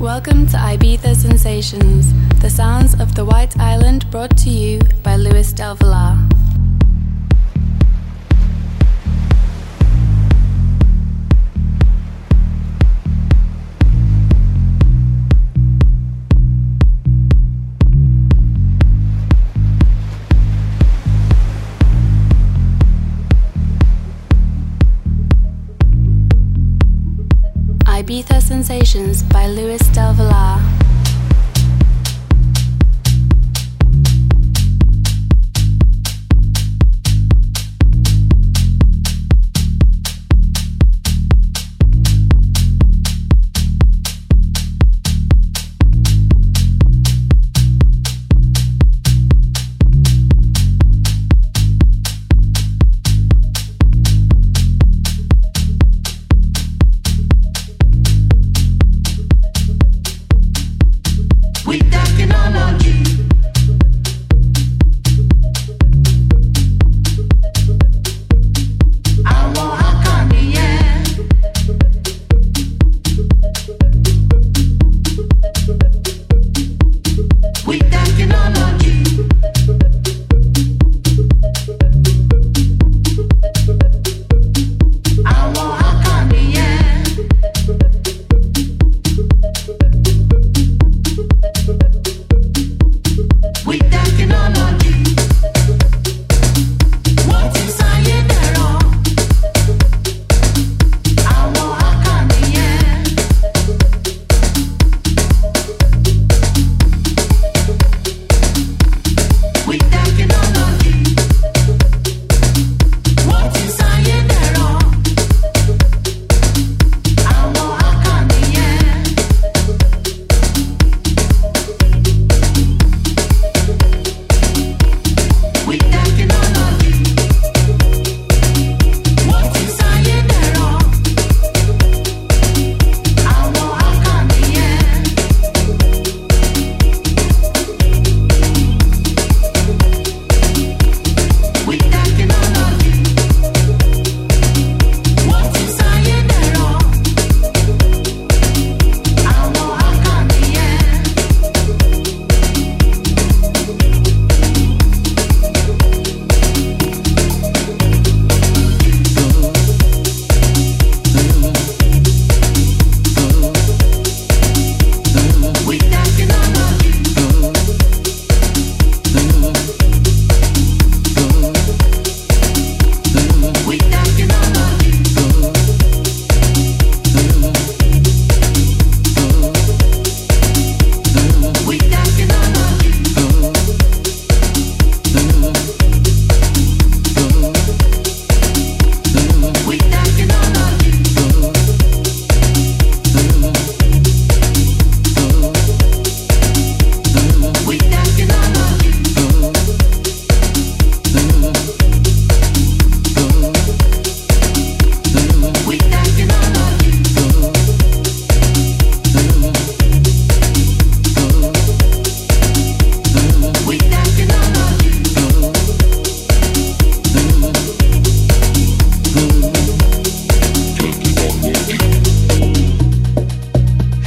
Welcome to Ibiza Sensations, the sounds of the White Island brought to you by Luis Del Villar. Ibiza Sensations by Luis Del Villar.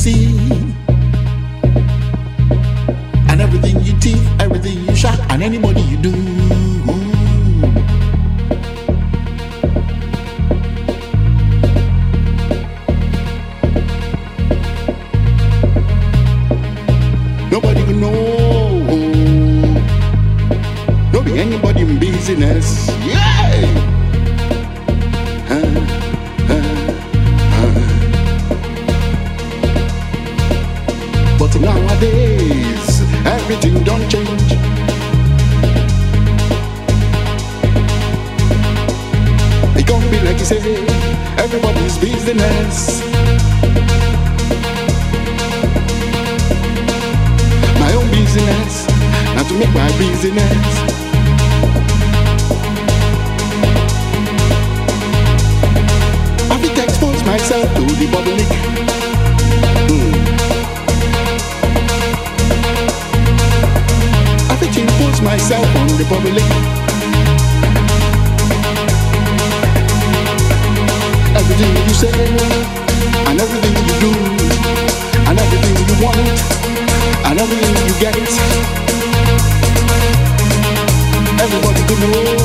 see Everybody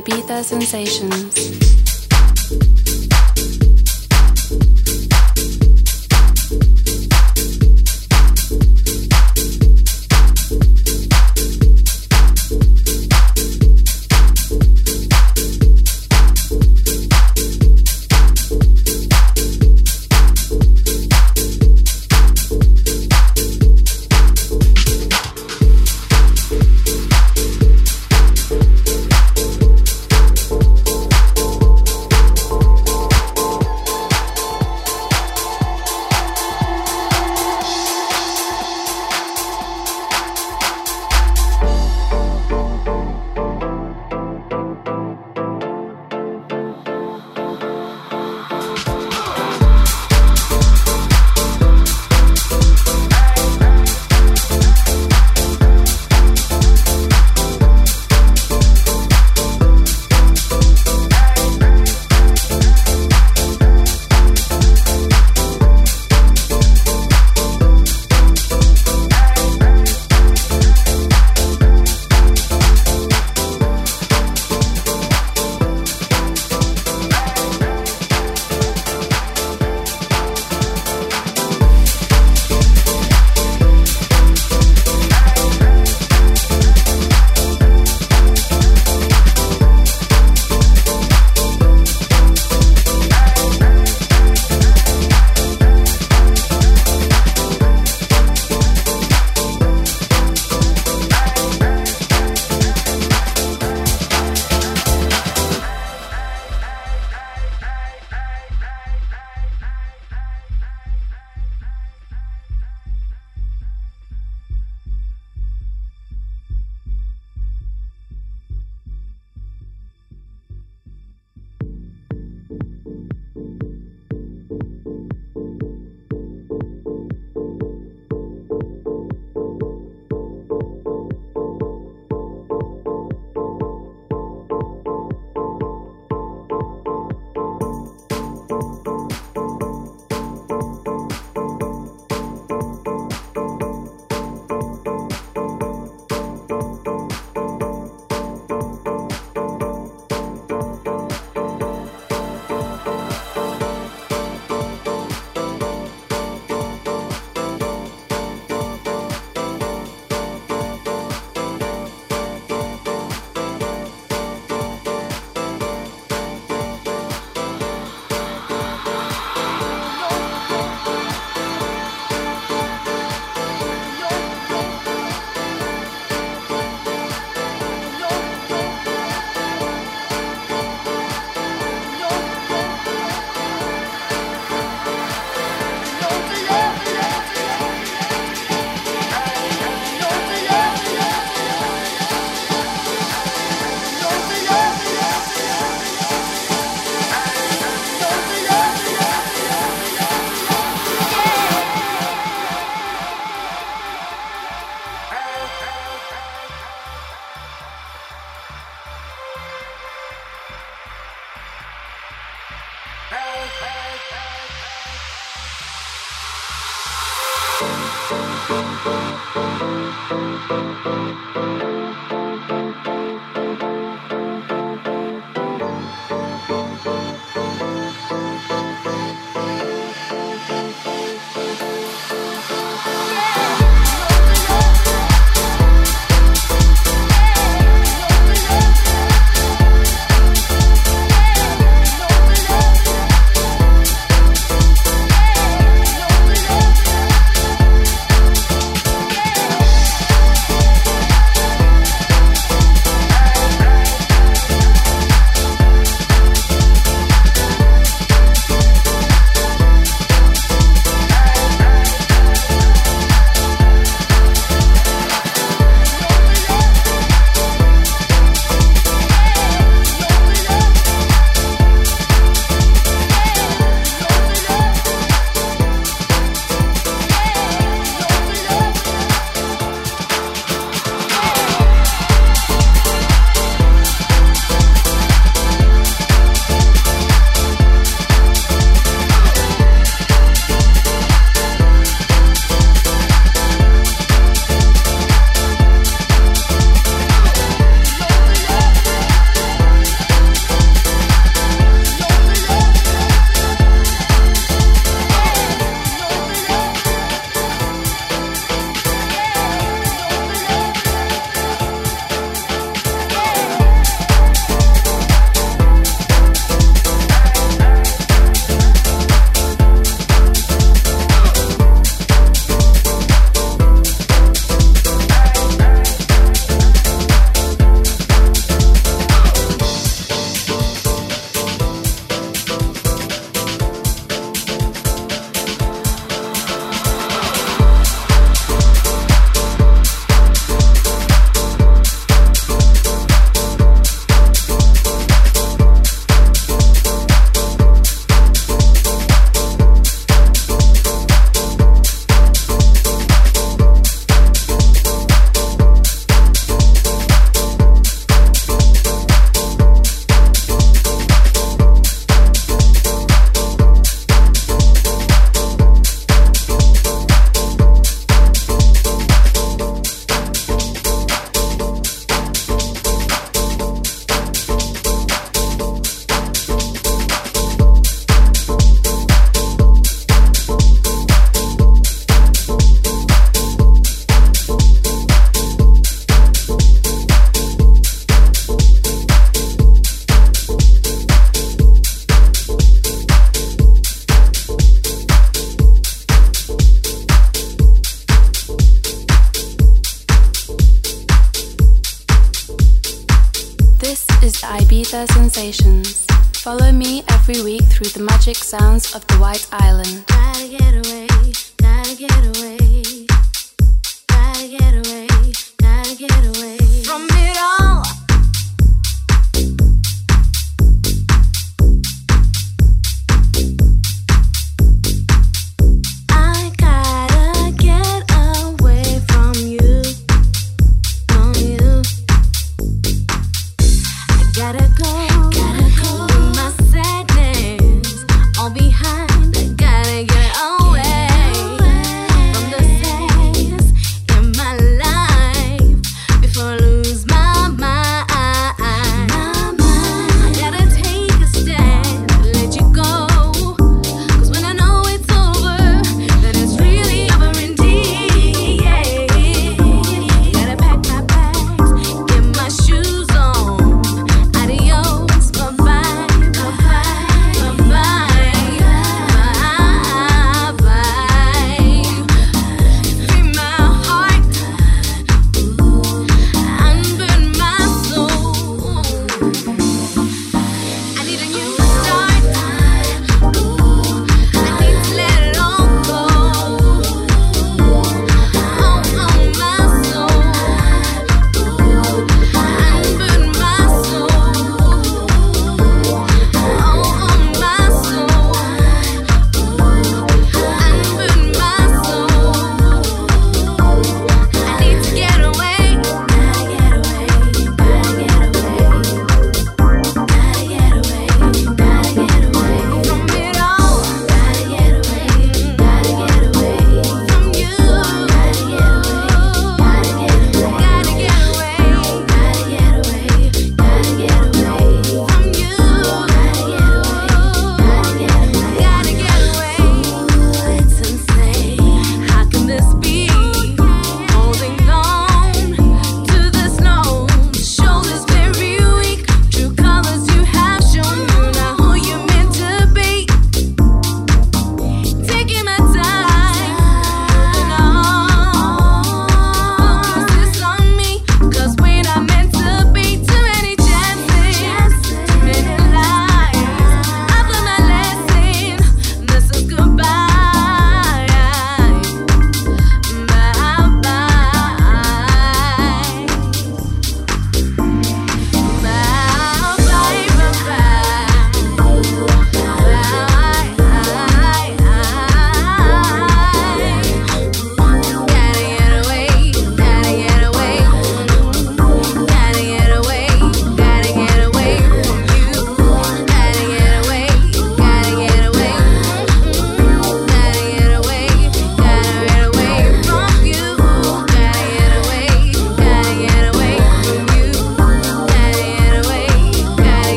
Ibiza Sensations. every week through the magic sounds of the White Island.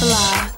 Del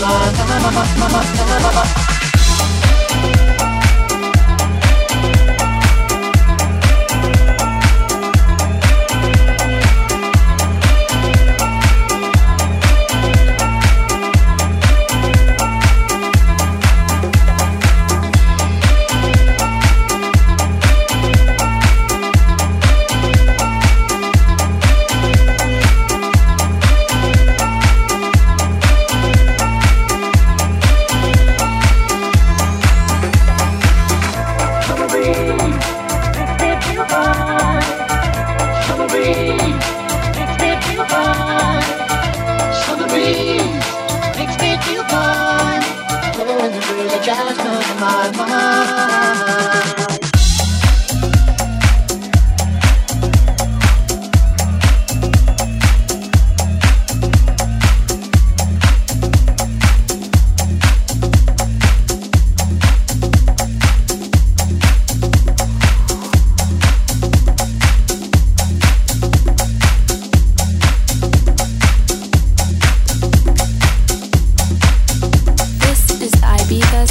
Bye.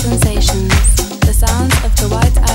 sensations, the sounds of the white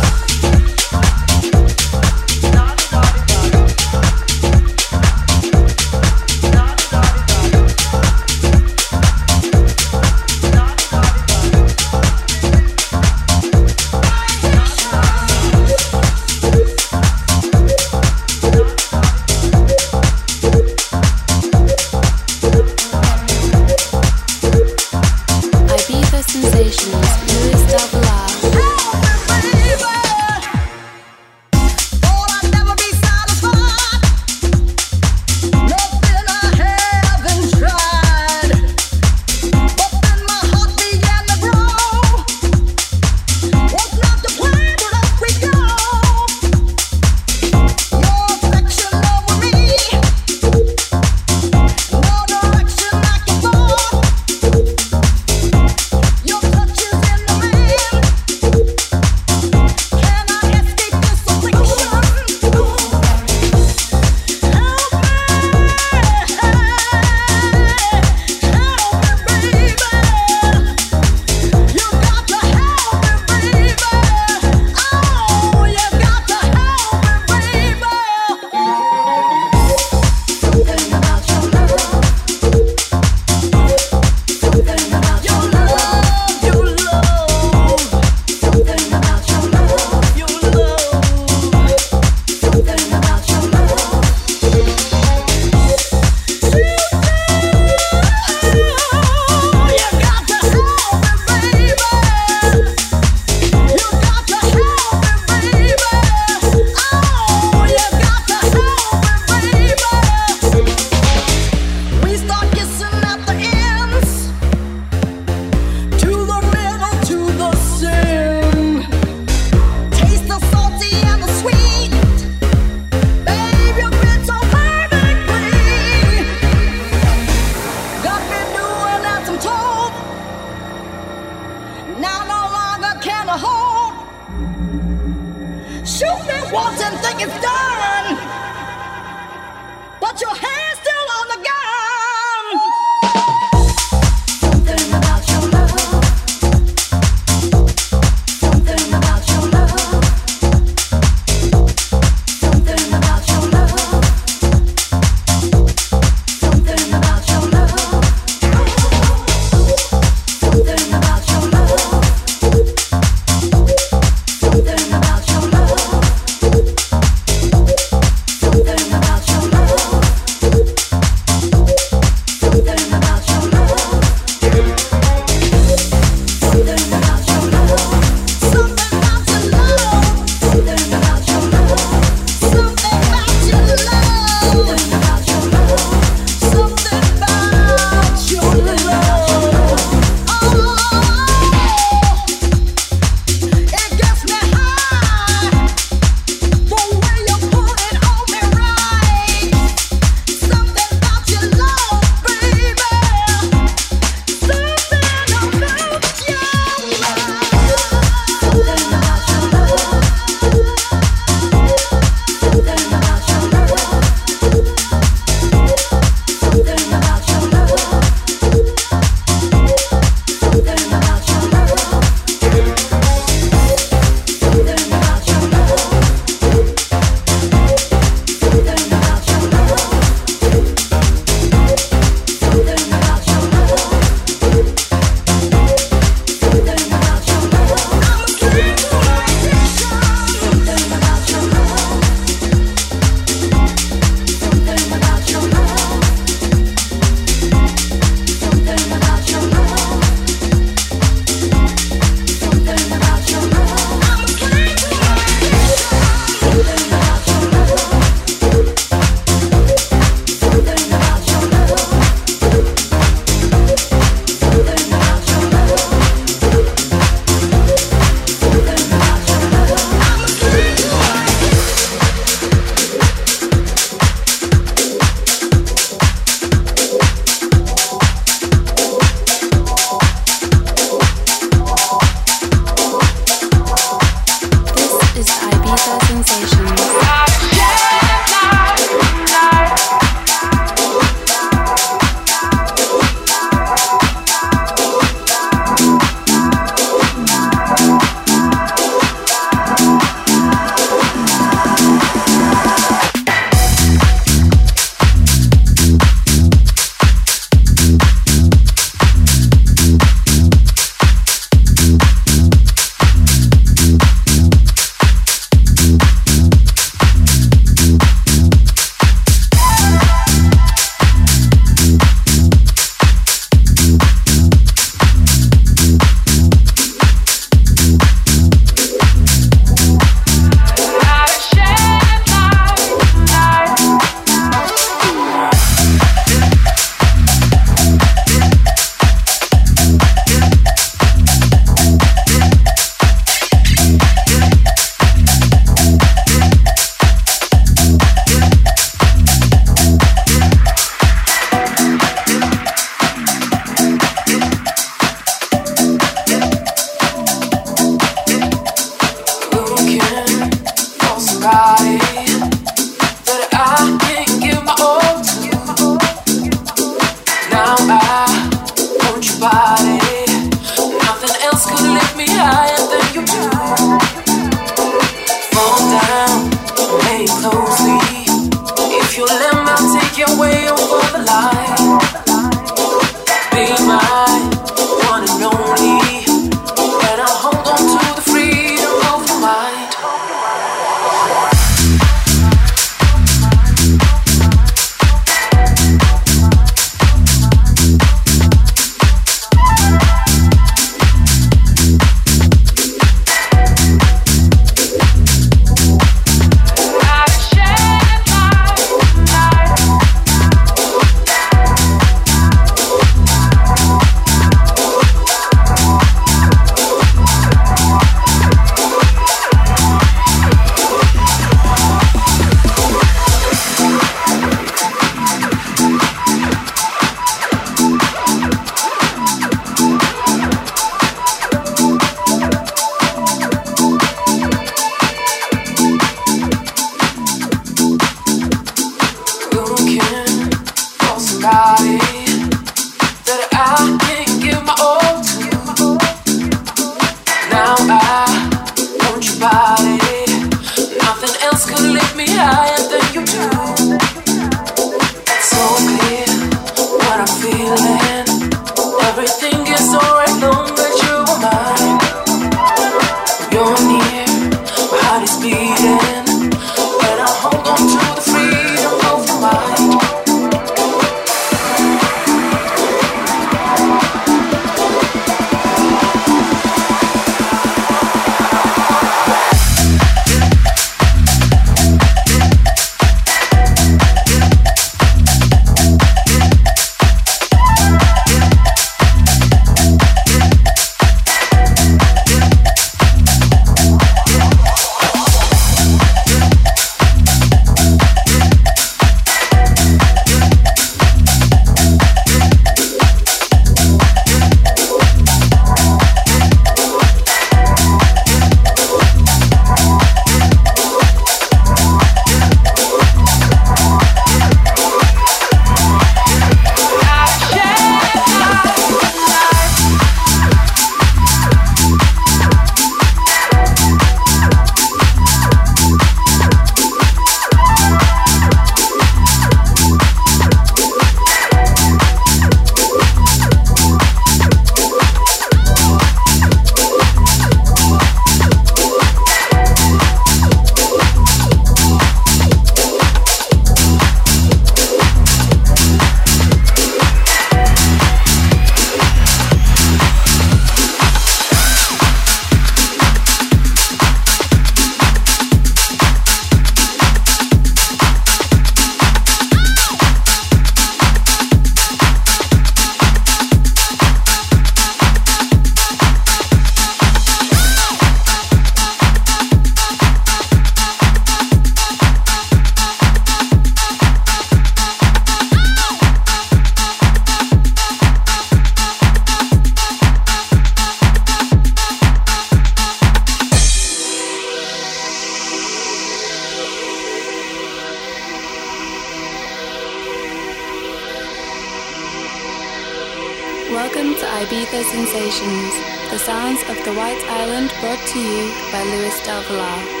the White Island brought to you by Luis Del Villar.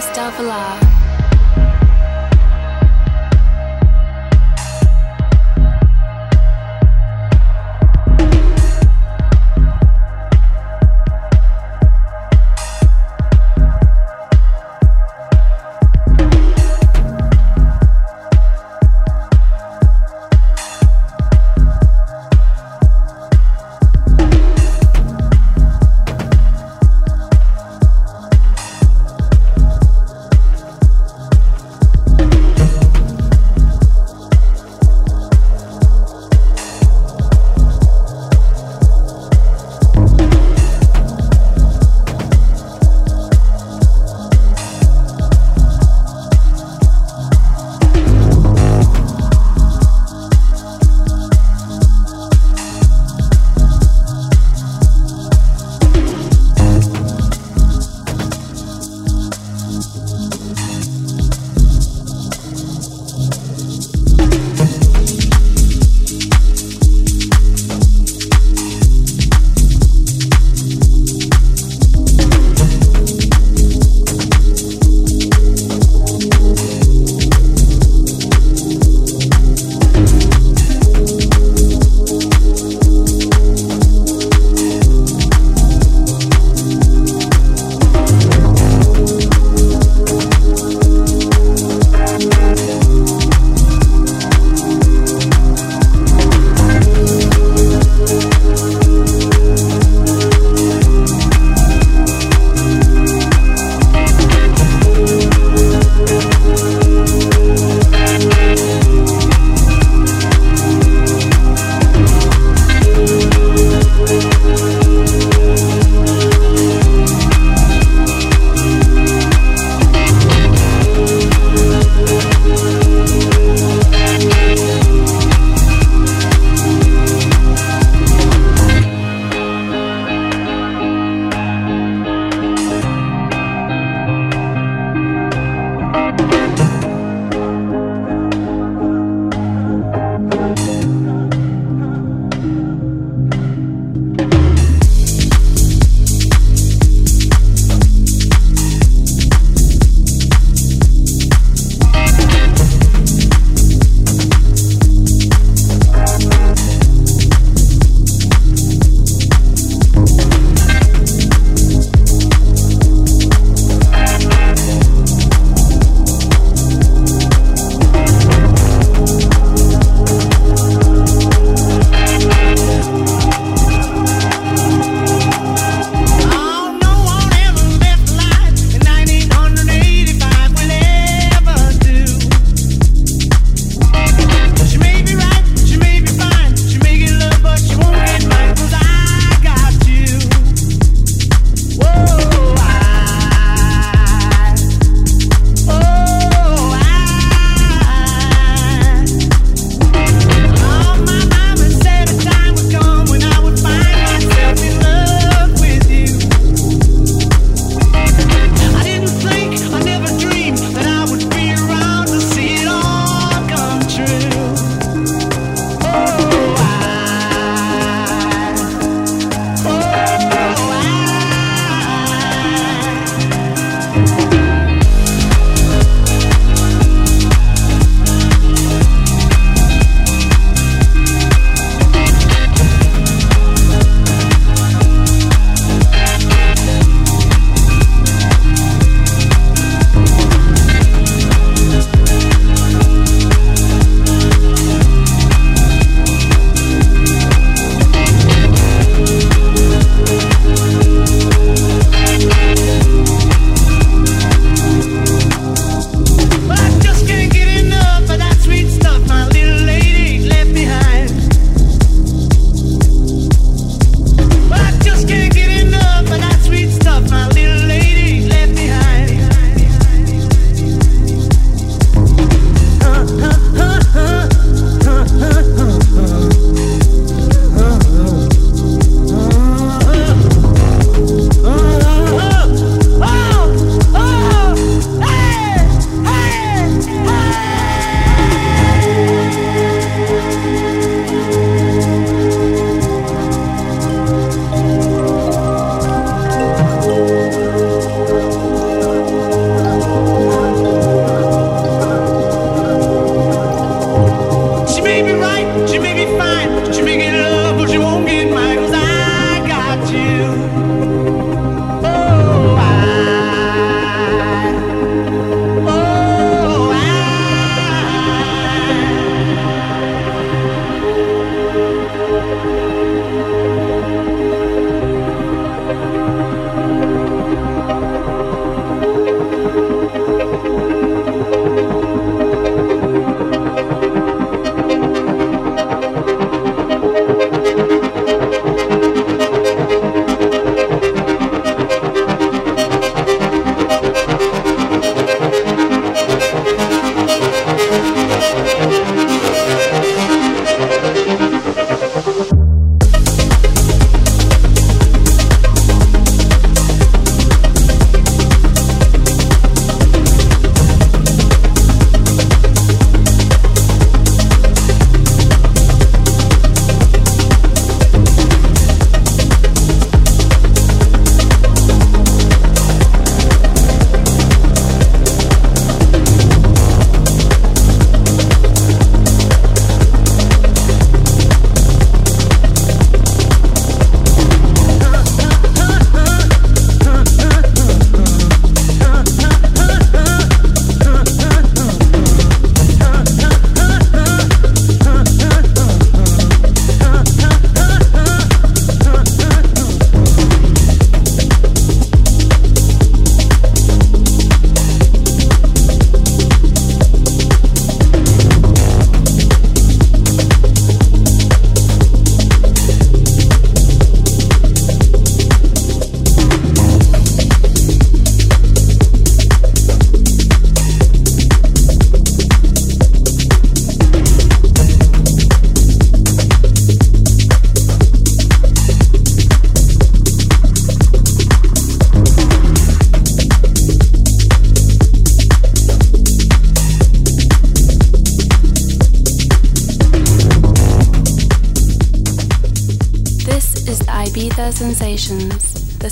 Sensations, Luis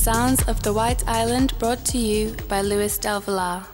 sounds of the White Island brought to you by Luis Del Villar.